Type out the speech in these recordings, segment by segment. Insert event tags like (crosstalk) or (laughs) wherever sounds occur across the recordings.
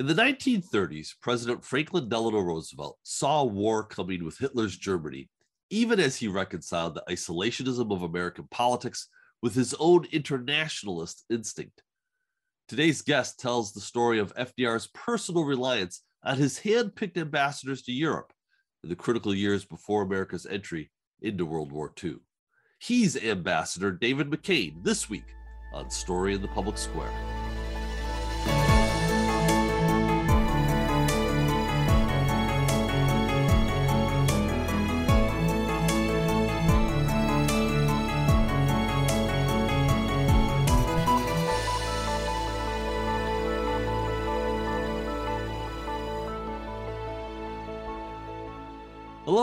In the 1930s, President Franklin Delano Roosevelt saw war coming with Hitler's Germany, even as he reconciled the isolationism of American politics with his own internationalist instinct. Today's guest tells the story of FDR's personal reliance on his hand picked ambassadors to Europe in the critical years before America's entry into World War II. He's Ambassador David McKean this week on Story in the Public Square.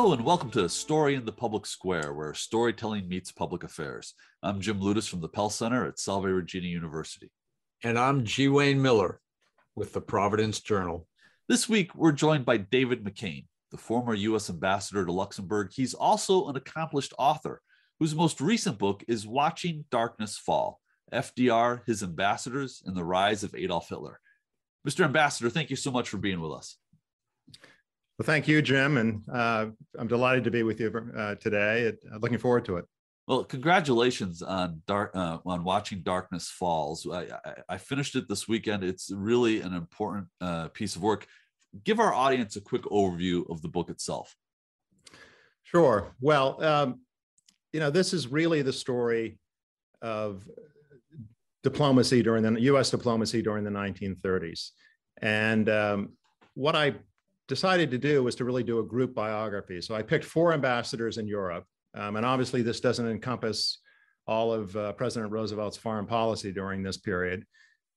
Hello and welcome to Story in the Public Square, where storytelling meets public affairs. I'm Jim Ludes from the Pell Center at Salve Regina University. And I'm G. Wayne Miller with the Providence Journal. This week, we're joined by David McKean, the former U.S. ambassador to Luxembourg. He's also an accomplished author whose most recent book is Watching Darkness Fall FDR, His Ambassadors, and the Rise of Adolf Hitler. Mr. Ambassador, thank you so much for being with us. Well, thank you, Jim, and uh, I'm delighted to be with you uh, today. Uh, looking forward to it. Well, congratulations on dark uh, on watching Darkness Falls. I, I, I, finished it this weekend. It's really an important uh, piece of work. Give our audience a quick overview of the book itself. Sure. Well, um, you know, this is really the story of diplomacy during the U.S. diplomacy during the 1930s, and um, what I decided to do was to really do a group biography. So I picked four ambassadors in Europe. Um, and obviously, this doesn't encompass all of uh, President Roosevelt's foreign policy during this period,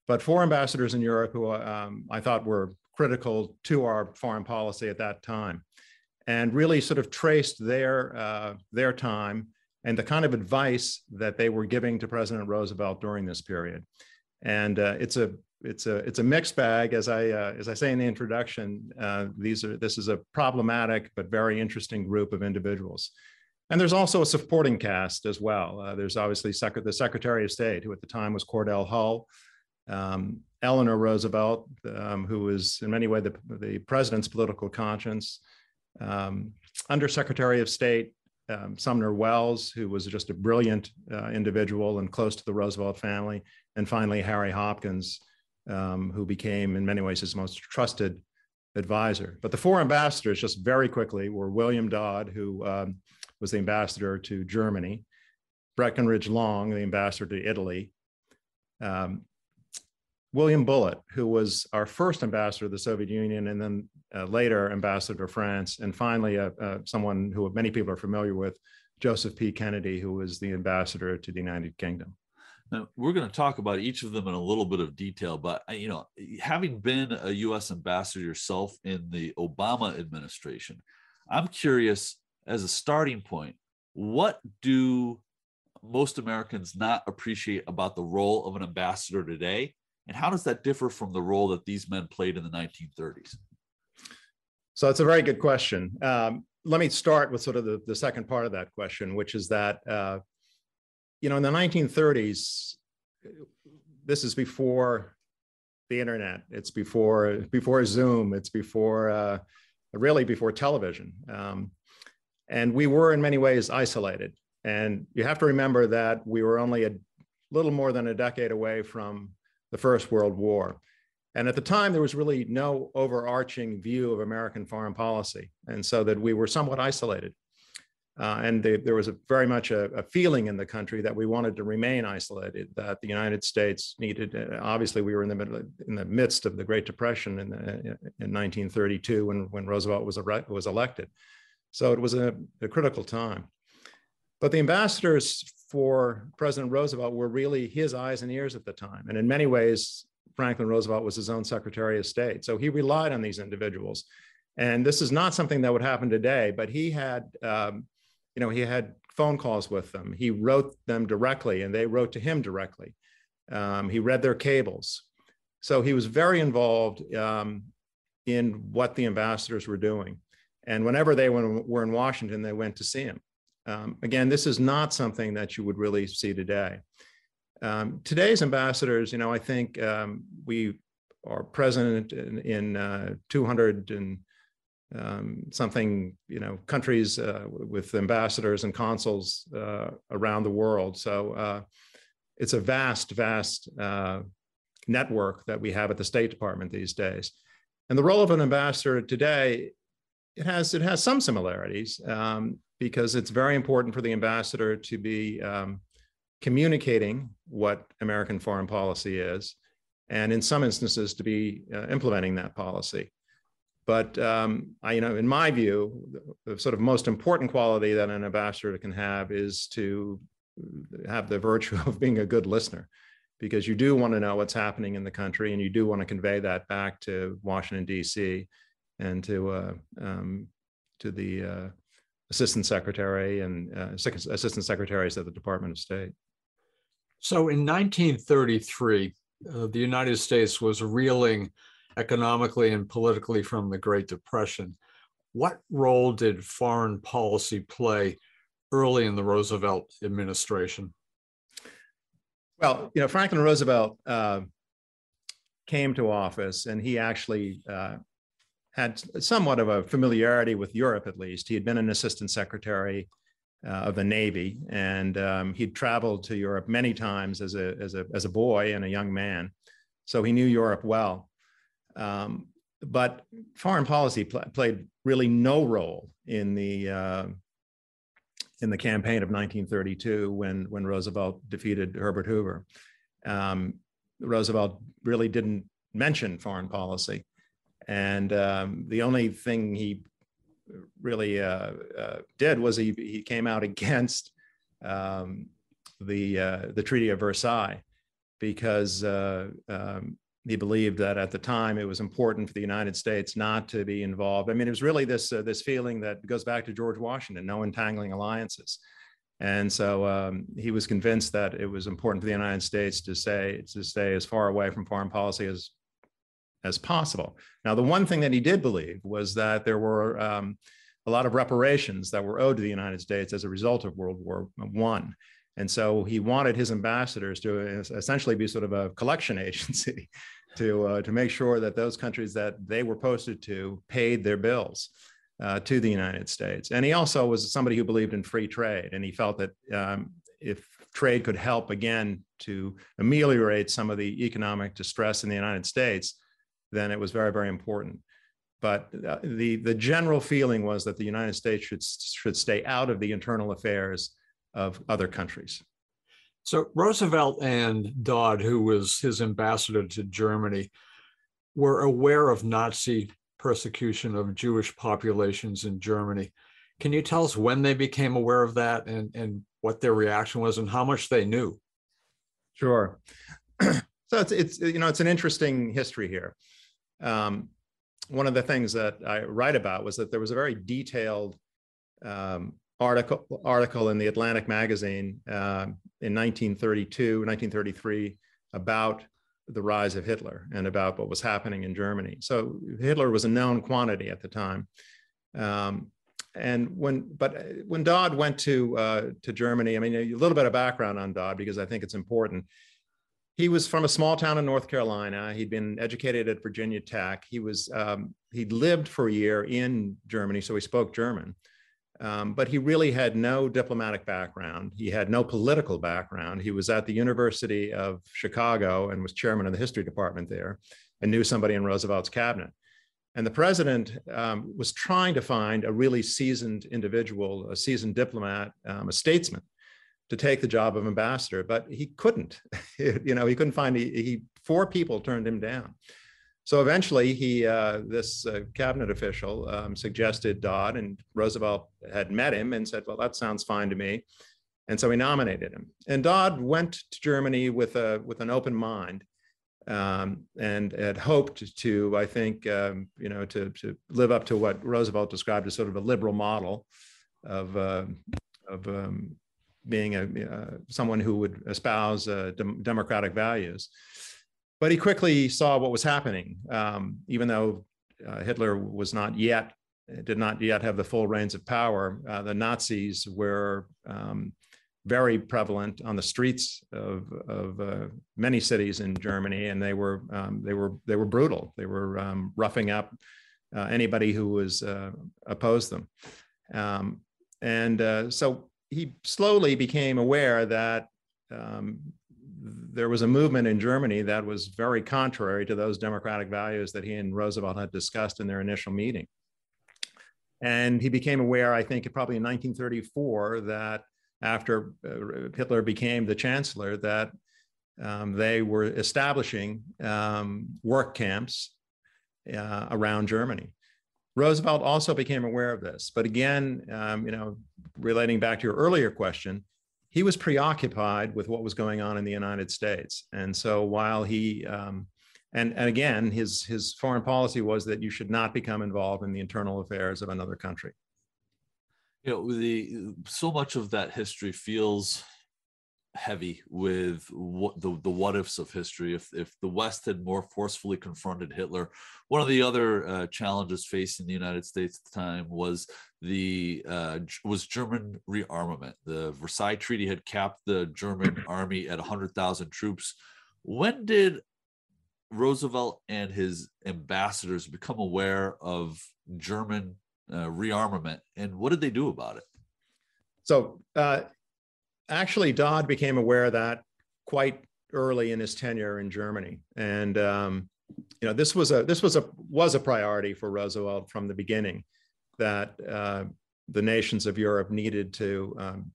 but four ambassadors in Europe who um, I thought were critical to our foreign policy at that time, and really sort of traced their, uh, their time and the kind of advice that they were giving to President Roosevelt during this period. And uh, it's a it's a it's a mixed bag as I uh, as I say in the introduction. Uh, these are this is a problematic but very interesting group of individuals, and there's also a supporting cast as well. Uh, there's obviously Sec- the Secretary of State, who at the time was Cordell Hull, um, Eleanor Roosevelt, um, who was in many ways the, the president's political conscience, um, Undersecretary of State um, Sumner Welles, who was just a brilliant uh, individual and close to the Roosevelt family, and finally Harry Hopkins um, who became, in many ways, his most trusted advisor. But the four ambassadors, just very quickly, were William Dodd, who um, was the ambassador to Germany, Breckinridge Long, the ambassador to Italy, um, William Bullitt, who was our first ambassador to the Soviet Union and then uh, later ambassador to France, and finally, uh, uh, someone who many people are familiar with, Joseph P. Kennedy, who was the ambassador to the United Kingdom. Now, we're going to talk about each of them in a little bit of detail, but you know, having been a U.S. ambassador yourself in the Obama administration, I'm curious as a starting point, what do most Americans not appreciate about the role of an ambassador today, and how does that differ from the role that these men played in the 1930s? So it's a very good question. Um, let me start with sort of the, the second part of that question, which is that uh, you know, in the 1930s, this is before the internet. It's before before Zoom. It's before uh, really before television. Um, and we were in many ways isolated. And you have to remember that we were only a little more than a decade away from the First World War. And at the time, there was really no overarching view of American foreign policy. And so that we were somewhat isolated. Uh, and there was a, very much a, a, feeling in the country that we wanted to remain isolated, that the United States needed. Uh, obviously, we were in the middle, in the midst of the Great Depression in, the, in 1932 when, when Roosevelt was, was elected. So it was a, a critical time. But the ambassadors for President Roosevelt were really his eyes and ears at the time. And in many ways, Franklin Roosevelt was his own Secretary of State. So he relied on these individuals. And this is not something that would happen today, but he had um, you know, he had phone calls with them. He wrote them directly and they wrote to him directly. Um, he read their cables. So he was very involved um, in what the ambassadors were doing. And whenever they were in Washington, they went to see him. Um, again, this is not something that you would really see today. Um, today's ambassadors, you know, I think um, we are present in, in uh, 200 and um, something, you know, countries uh, with ambassadors and consuls uh, around the world. So uh, it's a vast, vast uh, network that we have at the State Department these days. And the role of an ambassador today, it has it has some similarities um, because it's very important for the ambassador to be um, communicating what American foreign policy is, and in some instances to be uh, implementing that policy. But um, I, you know, in my view, the, sort of most important quality that an ambassador can have is to have the virtue of being a good listener, because you do want to know what's happening in the country, and you do want to convey that back to Washington D.C. and to uh, um, to the uh, assistant secretary and uh, assistant secretaries at the Department of State. So in 1933, uh, the United States was reeling economically and politically from the Great Depression. What role did foreign policy play early in the Roosevelt administration? Well, you know, Franklin Roosevelt uh, came to office and he actually uh, had somewhat of a familiarity with Europe, at least. He had been an assistant secretary uh, of the Navy, and um, he'd traveled to Europe many times as a, as, a, as a boy and a young man. So he knew Europe well. Um, but foreign policy pl- played really no role in the uh, in the campaign of 1932 when when Roosevelt defeated Herbert Hoover. Um, Roosevelt really didn't mention foreign policy, and um, the only thing he really uh, uh, did was he, he came out (laughs) against um, the uh, the Treaty of Versailles because uh, um, he believed that at the time it was important for the United States not to be involved. I mean, it was really this uh, this feeling that goes back to George Washington: no entangling alliances. And so um, he was convinced that it was important for the United States to say to stay as far away from foreign policy as as possible. Now, the one thing that he did believe was that there were um, a lot of reparations that were owed to the United States as a result of World War One. And so he wanted his ambassadors to essentially be sort of a collection (laughs) agency to, uh, to make sure that those countries that they were posted to paid their bills uh, to the United States. And he also was somebody who believed in free trade. And he felt that um, if trade could help again to ameliorate some of the economic distress in the United States, then it was very, very important. But uh, the, the general feeling was that the United States should, should stay out of the internal affairs of other countries. So Roosevelt and Dodd, who was his ambassador to Germany, were aware of Nazi persecution of Jewish populations in Germany. Can you tell us when they became aware of that and, and what their reaction was and how much they knew? Sure. (clears throat) so it's, it's you know it's an interesting history here. Um, one of the things that I write about was that there was a very detailed um, article article in the Atlantic magazine uh, in 1932, 1933 about the rise of Hitler and about what was happening in Germany. So Hitler was a known quantity at the time. Um, and when, but when Dodd went to uh, to Germany, I mean, a little bit of background on Dodd because I think it's important. He was from a small town in North Carolina. He'd been educated at Virginia Tech. He was um, he'd lived for a year in Germany, so he spoke German. Um, but he really had no diplomatic background. He had no political background. He was at the University of Chicago and was chairman of the history department there and knew somebody in Roosevelt's cabinet. And the president um, was trying to find a really seasoned individual, a seasoned diplomat, um, a statesman to take the job of ambassador, but he couldn't. (laughs) you know, he couldn't find, he, he, four people turned him down. So eventually, he uh, this uh, cabinet official um, suggested Dodd, and Roosevelt had met him and said, "Well, that sounds fine to me," and so he nominated him. And Dodd went to Germany with a with an open mind, um, and had hoped to, I think, um, you know, to to live up to what Roosevelt described as sort of a liberal model of uh, of um, being a uh, someone who would espouse uh, dem- democratic values. But he quickly saw what was happening, um, even though uh, Hitler was not yet, did not yet have the full reins of power. Uh, the Nazis were um, very prevalent on the streets of, of uh, many cities in Germany, and they were um, they were they were brutal. They were um, roughing up uh, anybody who was uh, opposed them, um, and uh, so he slowly became aware that um, there was a movement in Germany that was very contrary to those democratic values that he and Roosevelt had discussed in their initial meeting. And he became aware, I think, probably in 1934, that after uh, Hitler became the chancellor, that um, they were establishing um, work camps uh, around Germany. Roosevelt also became aware of this, but again, um, you know, relating back to your earlier question, he was preoccupied with what was going on in the United States, and so while he um, and, and again, his, his foreign policy was that you should not become involved in the internal affairs of another country. You know, the so much of that history feels heavy with what the, the what ifs of history. If if the West had more forcefully confronted Hitler, one of the other uh, challenges facing the United States at the time was the uh, was German rearmament. The Versailles Treaty had capped the German (clears throat) army at 100,000 troops. When did Roosevelt and his ambassadors become aware of German uh, rearmament, and what did they do about it? So, uh, actually, Dodd became aware of that quite early in his tenure in Germany, and um, you know this was a this was a was a priority for Roosevelt from the beginning that uh, the nations of Europe needed to um,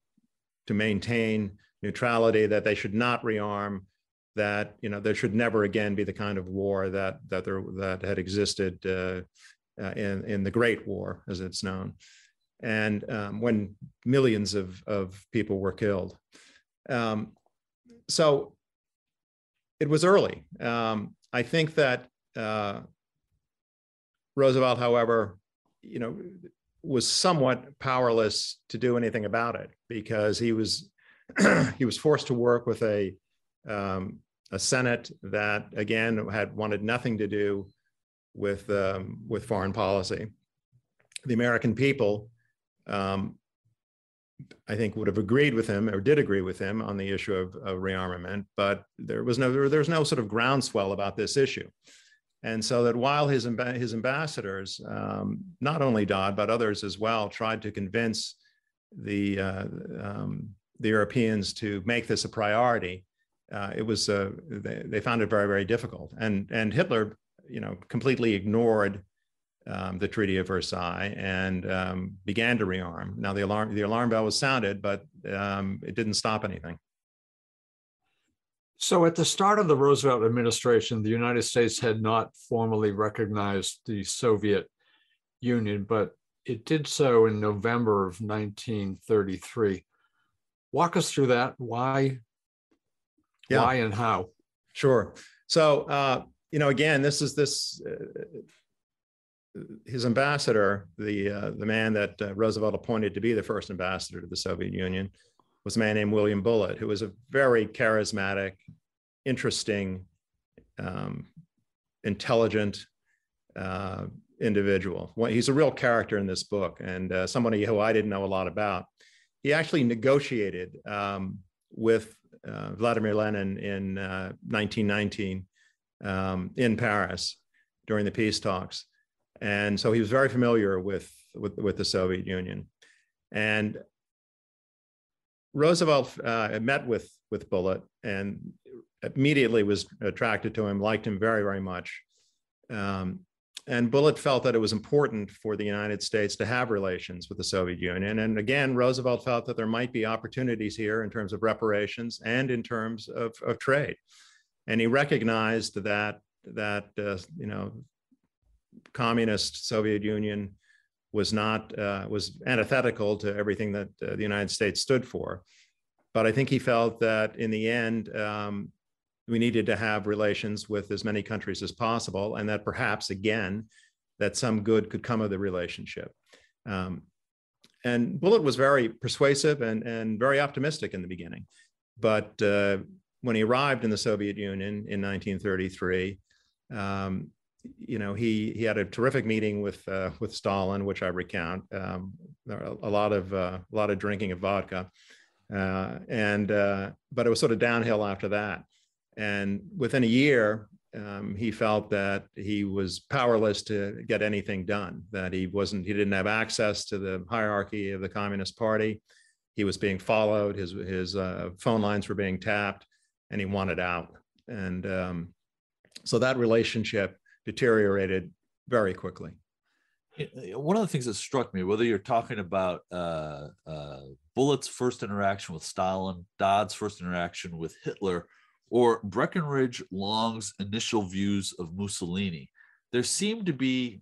to maintain neutrality, that they should not rearm, that you know there should never again be the kind of war that that there that had existed uh, uh, in in the Great War, as it's known, and um, when millions of of people were killed. Um, so it was early. Um, I think that uh, Roosevelt, however, you know, was somewhat powerless to do anything about it because he was (clears throat) he was forced to work with a um, a Senate that again had wanted nothing to do with um, with foreign policy. The American people, um, I think, would have agreed with him or did agree with him on the issue of, of rearmament, but there was no there, there was no sort of groundswell about this issue. And so that while his, his ambassadors, um, not only Dodd, but others as well, tried to convince the, uh, um, the Europeans to make this a priority, uh, it was uh, they, they, found it very very difficult and and hitler you know completely ignored um, the treaty of versailles and um, began to rearm. Now the alarm the alarm bell was sounded but um, it didn't stop anything. So at the start of the roosevelt administration the united states had not formally recognized the soviet union but it did so in november of 1933 walk us through that. Why? Yeah. why and how? Sure. So uh, you know again this is this uh, his ambassador the uh, the man that uh, roosevelt appointed to be the first ambassador to the soviet union was a man named william bullitt who was a very charismatic interesting um, intelligent uh, individual he's a real character in this book and uh, somebody who i didn't know a lot about he actually negotiated um, with uh, Vladimir Lenin in 1919 uh, um, in Paris during the peace talks. And so he was very familiar with, with, with the Soviet Union. And Roosevelt uh, met with, with Bullitt and immediately was attracted to him, liked him very, very much. Um, and Bullitt felt that it was important for the United States to have relations with the Soviet Union. And again, Roosevelt felt that there might be opportunities here in terms of reparations and in terms of, of trade. And he recognized that that uh, you know communist Soviet Union was not uh, was antithetical to everything that uh, the United States stood for. But I think he felt that in the end, um, we needed to have relations with as many countries as possible, and that perhaps again, that some good could come of the relationship. Um, and Bullitt was very persuasive and, and very optimistic in the beginning. But uh, when he arrived in the Soviet Union in 1933, um, you know, he he had a terrific meeting with uh, with Stalin, which I recount. Um, a, a, lot of uh, a lot of drinking of vodka, Uh, and uh, but it was sort of downhill after that. And within a year, um, he felt that he was powerless to get anything done. That he wasn't, he didn't have access to the hierarchy of the Communist Party. He was being followed. His his uh, phone lines were being tapped, and he wanted out. And um, so that relationship deteriorated very quickly. One of the things that struck me, whether you're talking about uh, uh, Bullitt's first interaction with Stalin, Dodd's first interaction with Hitler, or Breckinridge Long's initial views of Mussolini, there seemed to be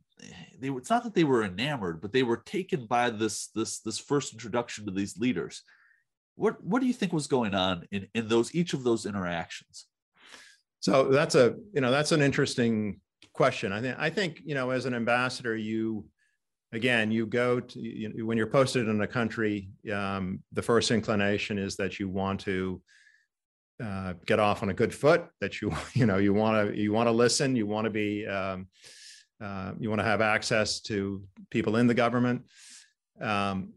they it's not that they were enamored, but they were taken by this this this first introduction to these leaders. What what do you think was going on in in those each of those interactions? So that's a you know that's an interesting question. I think I think you know as an ambassador, you again you go to you, when you're posted in a country, um, the first inclination is that you want to uh, get off on a good foot. That you (laughs) you know you want to you want to listen. You want to be um, uh, you want to have access to people in the government. Um,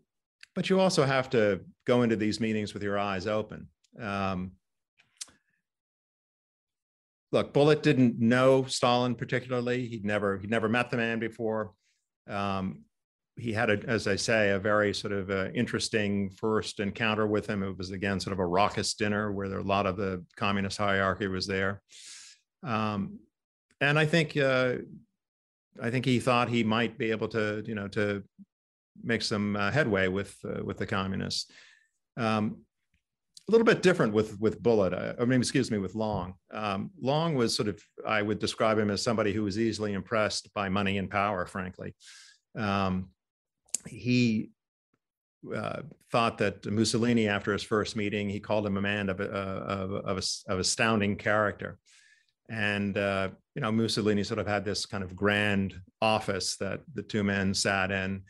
but you also have to go into these meetings with your eyes open. Um, look, Bullitt didn't know Stalin particularly. He'd never he'd never met the man before. Um, he had, a, as I say, a very sort of uh, interesting first encounter with him. It was again sort of a raucous dinner where there, a lot of the communist hierarchy was there, um, and I think uh, I think he thought he might be able to you know to make some uh, headway with uh, with the communists. Um, a little bit different with with Bullitt. Uh, I mean, excuse me, with Long. Um, Long was sort of I would describe him as somebody who was easily impressed by money and power. Frankly, um, he uh, thought that Mussolini, after his first meeting, he called him a man of uh, of, of, of astounding character, and uh, you know Mussolini sort of had this kind of grand office that the two men sat in,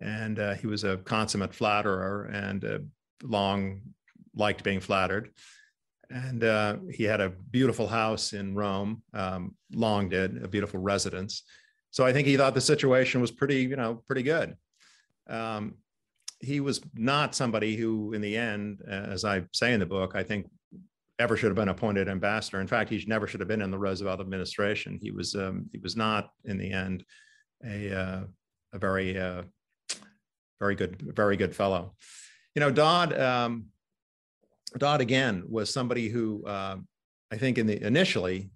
and uh, he was a consummate flatterer and Long liked being flattered. And uh, he had a beautiful house in Rome. Um, Long did a beautiful residence. So I think he thought the situation was pretty, you know, pretty good. Um, he was not somebody who, in the end, as I say in the book, I think ever should have been appointed ambassador. In fact, he never should have been in the Roosevelt administration. He was um, he was not, in the end, a uh, a very uh, very good very good fellow. You know, Dodd. Um, Dodd again was somebody who uh, I think in the initially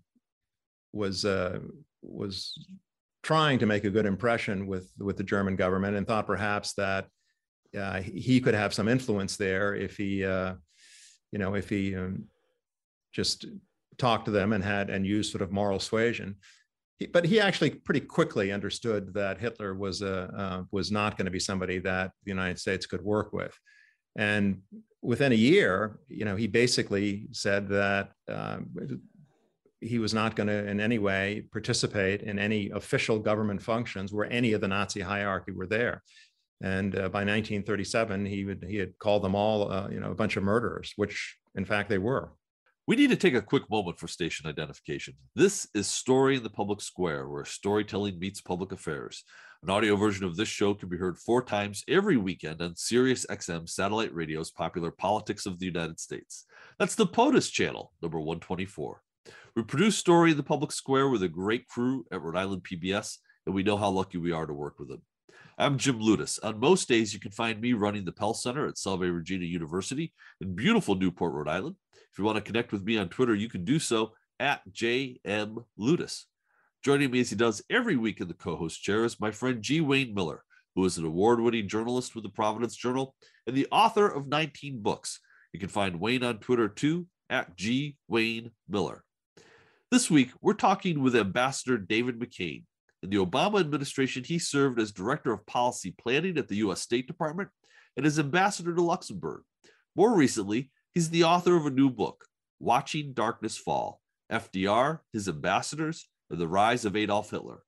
was uh, was trying to make a good impression with with the German government and thought perhaps that uh, he could have some influence there if he uh, you know if he um, just talked to them and had and used sort of moral suasion. He, but he actually pretty quickly understood that Hitler was a uh, was not going to be somebody that the United States could work with. And within a year, you know, he basically said that um, he was not going to in any way participate in any official government functions where any of the Nazi hierarchy were there. And uh, by 1937, he would he had called them all, uh, you know, a bunch of murderers, which in fact they were. We need to take a quick moment for station identification. This is Story in the Public Square, where storytelling meets public affairs. An audio version of this show can be heard four times every weekend on Sirius XM satellite radio's popular Politics of the United States. That's the POTUS channel, number 124. We produce Story in the Public Square with a great crew at Rhode Island PBS, and we know how lucky we are to work with them. I'm Jim Ludes. On most days, you can find me running the Pell Center at Salve Regina University in beautiful Newport, Rhode Island. If you want to connect with me on Twitter, you can do so at JM Ludes. Joining me as he does every week in the co host chair is my friend G. Wayne Miller, who is an award winning journalist with the Providence Journal and the author of 19 books. You can find Wayne on Twitter too at G. Wayne Miller. This week, we're talking with Ambassador David McKean. In the Obama administration, he served as Director of Policy Planning at the U.S. State Department and as Ambassador to Luxembourg. More recently, he's the author of a new book, Watching Darkness Fall FDR, His Ambassadors, and the rise of Adolf Hitler.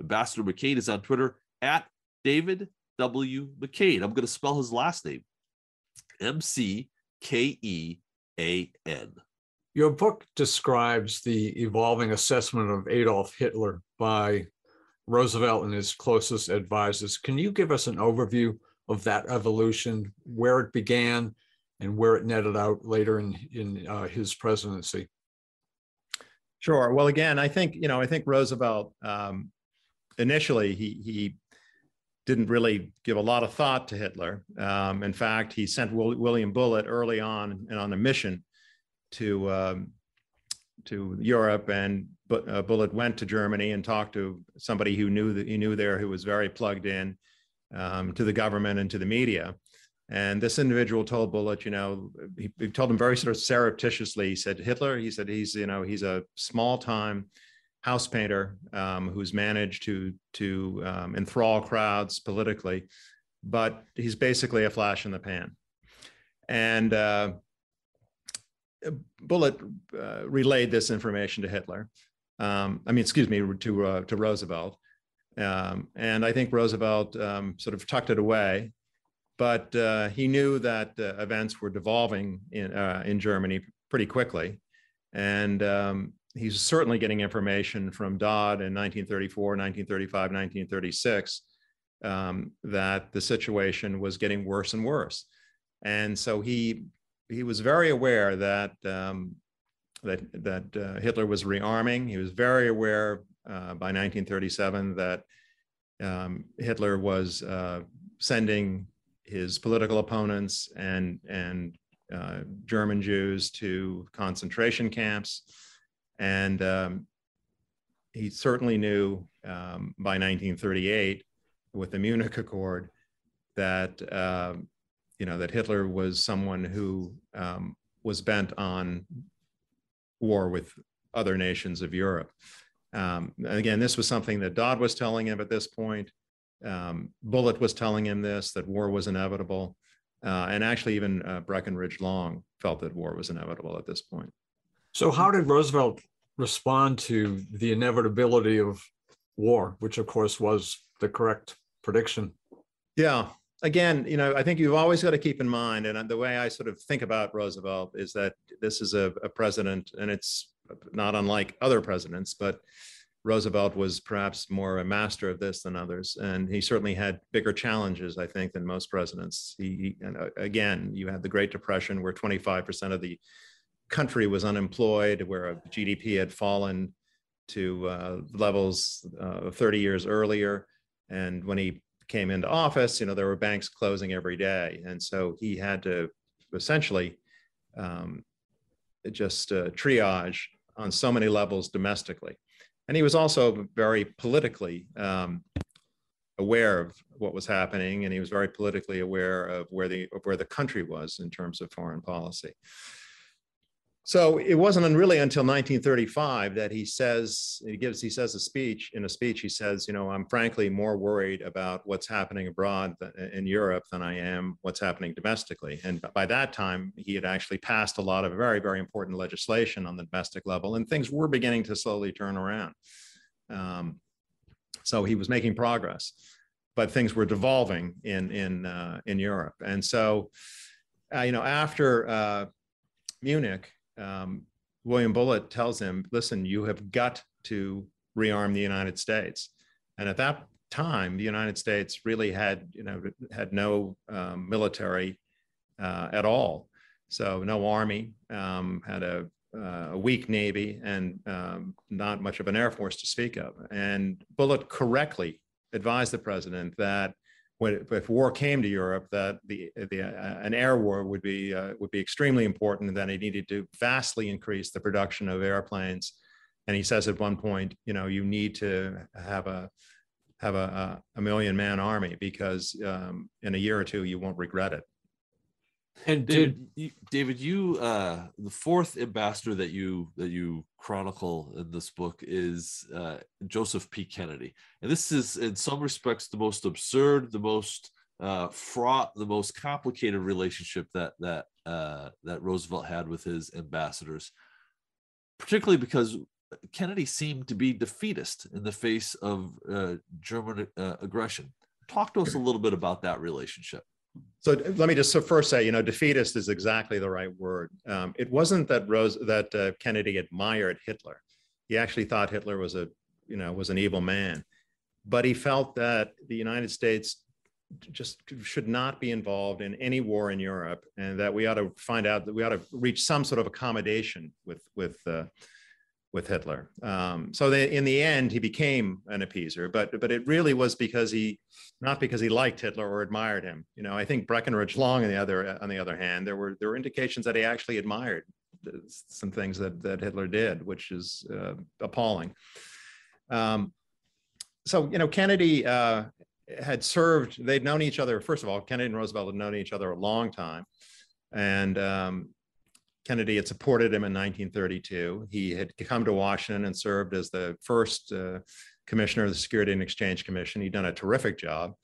Ambassador McKean is on Twitter at David W. McKean. I'm going to spell his last name M C K E A N. Your book describes the evolving assessment of Adolf Hitler by Roosevelt and his closest advisors. Can you give us an overview of that evolution, where it began, and where it netted out later in in uh, his presidency. Sure. Well, again, I think you know I think Roosevelt um, initially he he didn't really give a lot of thought to Hitler. Um, in fact, he sent William Bullitt early on and on a mission to um, to Europe, and uh, Bullitt went to Germany and talked to somebody who knew that he knew there, who was very plugged in um, to the government and to the media. And this individual told Bullitt, you know, he, he, told him very sort of surreptitiously. He said, Hitler, he said, he's, you know, he's a small time house painter um, who's managed to, to um, enthrall crowds politically, but he's basically a flash in the pan. And uh, uh, relayed this information to Hitler. Um, I mean, excuse me, to, uh, to Roosevelt. Um, and I think Roosevelt um, sort of tucked it away but uh, he knew that uh, events were devolving in, uh, in Germany pretty quickly. And um, he's certainly getting information from Dodd in 1934, 1935, 1936 um, that the situation was getting worse and worse. And so he he was very aware that um, that that uh, Hitler was rearming. He was very aware uh, by 1937 that um, Hitler was uh, sending his political opponents and and uh, German Jews to concentration camps, and um, he certainly knew um, by 1938 with the Munich Accord that uh, you know that Hitler was someone who um, was bent on war with other nations of Europe. Um, again, this was something that Dodd was telling him at this point um, Bullitt was telling him this that war was inevitable, uh, and actually even uh, Breckinridge Long felt that war was inevitable at this point. So, how did Roosevelt respond to the inevitability of war, which of course was the correct prediction? Yeah. Again, you know, I think you've always got to keep in mind, and the way I sort of think about Roosevelt is that this is a, a president, and it's not unlike other presidents, but Roosevelt was perhaps more a master of this than others, and he certainly had bigger challenges, I think, than most presidents. He, and uh, again, you had the Great Depression, where 25% of the country was unemployed, where GDP had fallen to uh, levels uh, 30 years earlier, and when he came into office, you know, there were banks closing every day, and so he had to essentially um, just uh, triage on so many levels domestically and he was also very politically um, aware of what was happening, and he was very politically aware of where the of where the country was in terms of foreign policy. So it wasn't really until 1935 that he says he gives he says a speech in a speech he says you know I'm frankly more worried about what's happening abroad in Europe than I am what's happening domestically. And by that time he had actually passed a lot of very very important legislation on the domestic level and things were beginning to slowly turn around. Um, so he was making progress but things were devolving in in uh, in Europe. And so uh, you know after uh, Munich um, William Bullitt tells him, listen, you have got to rearm the United States. And at that time, the United States really had, you know, had no um, military uh, at all. So no army, um, had a, uh, a, weak navy, and um, not much of an air force to speak of. And Bullitt correctly advised the president that when, if war came to Europe, that the, the uh, an air war would be uh, would be extremely important, and that he needed to vastly increase the production of airplanes. And he says at one point, you know, you need to have a have a, a million man army because um, in a year or two you won't regret it. And David, you, David, you uh, the fourth ambassador that you that you chronicle in this book is uh, Joseph P. Kennedy, and this is in some respects the most absurd, the most uh, fraught, the most complicated relationship that that uh, that Roosevelt had with his ambassadors, particularly because Kennedy seemed to be defeatist in the face of uh, German uh, aggression. Talk to us a little bit about that relationship. So let me just so first say, you know, defeatist is exactly the right word. Um, it wasn't that Rose that uh, Kennedy admired Hitler. He actually thought Hitler was a, you know, was an evil man, but he felt that the United States just should not be involved in any war in Europe, and that we ought to find out that we ought to reach some sort of accommodation with with uh, with Hitler. Um, so they, in the end, he became an appeaser, but but it really was because he, not because he liked Hitler or admired him. You know, I think Breckinridge Long, on the other on the other hand, there were there were indications that he actually admired some things that that Hitler did, which is uh, appalling. Um, so you know, Kennedy uh, had served. They'd known each other. First of all, Kennedy and Roosevelt had known each other a long time, and um, Kennedy had supported him in 1932. He had come to Washington and served as the first uh, commissioner of the Security and Exchange Commission. He'd done a terrific job.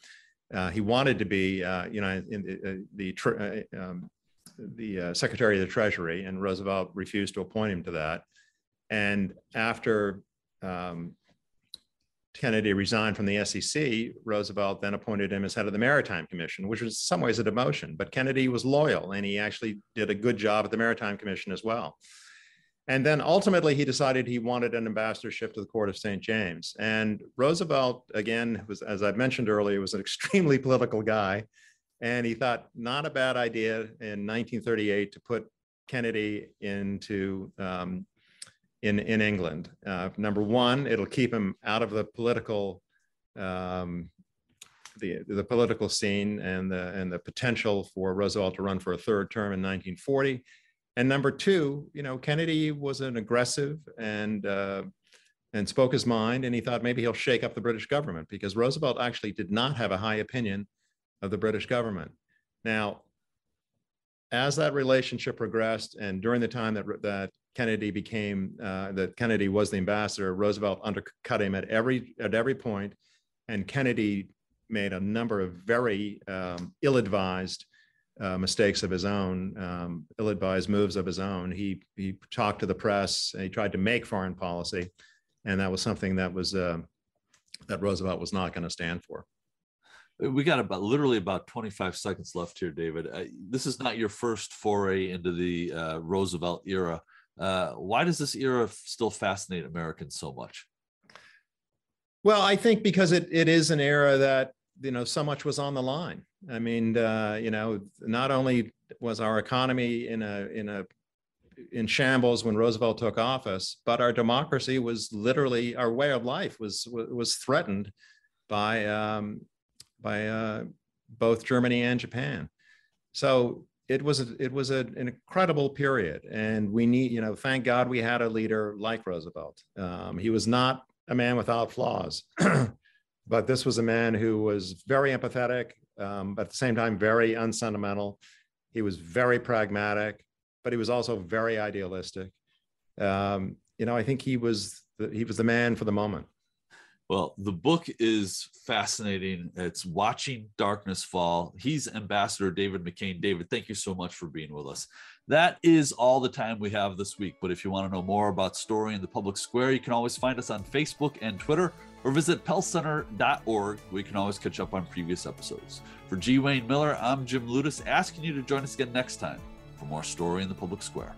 Uh, he wanted to be, uh, you know, in the, the, uh, um, the uh, Secretary of the Treasury, and Roosevelt refused to appoint him to that. And after um, Kennedy resigned from the SEC, Roosevelt then appointed him as head of the Maritime Commission, which was in some ways a demotion. But Kennedy was loyal and he actually did a good job at the Maritime Commission as well. And then ultimately, he decided he wanted an ambassadorship to the court of St. James. And Roosevelt, again, was, as I mentioned earlier, was an (laughs) extremely political guy. And he thought not a bad idea in 1938 to put Kennedy into um, in, in England. Uh, number one, it'll keep him out of the political um, the, the political scene and the, and the potential for Roosevelt to run for a third term in 1940. And number two, you know, Kennedy was an aggressive and uh, and spoke his mind, and he thought maybe he'll shake up the British government because Roosevelt actually did not have a high opinion of the British government. Now, as that relationship progressed, and during the time that that Kennedy became uh, that Kennedy was the ambassador. Roosevelt undercut him at every at every point, and Kennedy made a number of very um, ill-advised uh, mistakes of his own, um, ill-advised moves of his own. He he talked to the press. he tried to make foreign policy, and that was something that was uh, that Roosevelt was not going to stand for. We got about literally about 25 seconds left here, David. Uh, this is not your first foray into the uh, Roosevelt era. Uh, why does this era still fascinate Americans so much? Well, I think because it, it is an era that you know so much was on the line. I mean, uh, you know, not only was our economy in a in a in shambles when Roosevelt took office, but our democracy was literally our way of life was was threatened by um, by uh, both Germany and Japan. So it was a, it was a, an incredible period, and we need you know thank God we had a leader like Roosevelt. Um, he was not a man without flaws, (clears throat) but this was a man who was very empathetic, um, but at the same time very unsentimental. He was very pragmatic, but he was also very idealistic. Um, you know, I think he was the, he was the man for the moment. Well, the book is fascinating. It's Watching Darkness Fall. He's Ambassador David McKean. David, thank you so much for being with us. That is all the time we have this week. But if you want to know more about Story in the Public Square, you can always find us on Facebook and Twitter or visit pellcenter.org you can always catch up on previous episodes. For G. Wayne Miller, I'm Jim Ludes, asking you to join us again next time for more Story in the Public Square.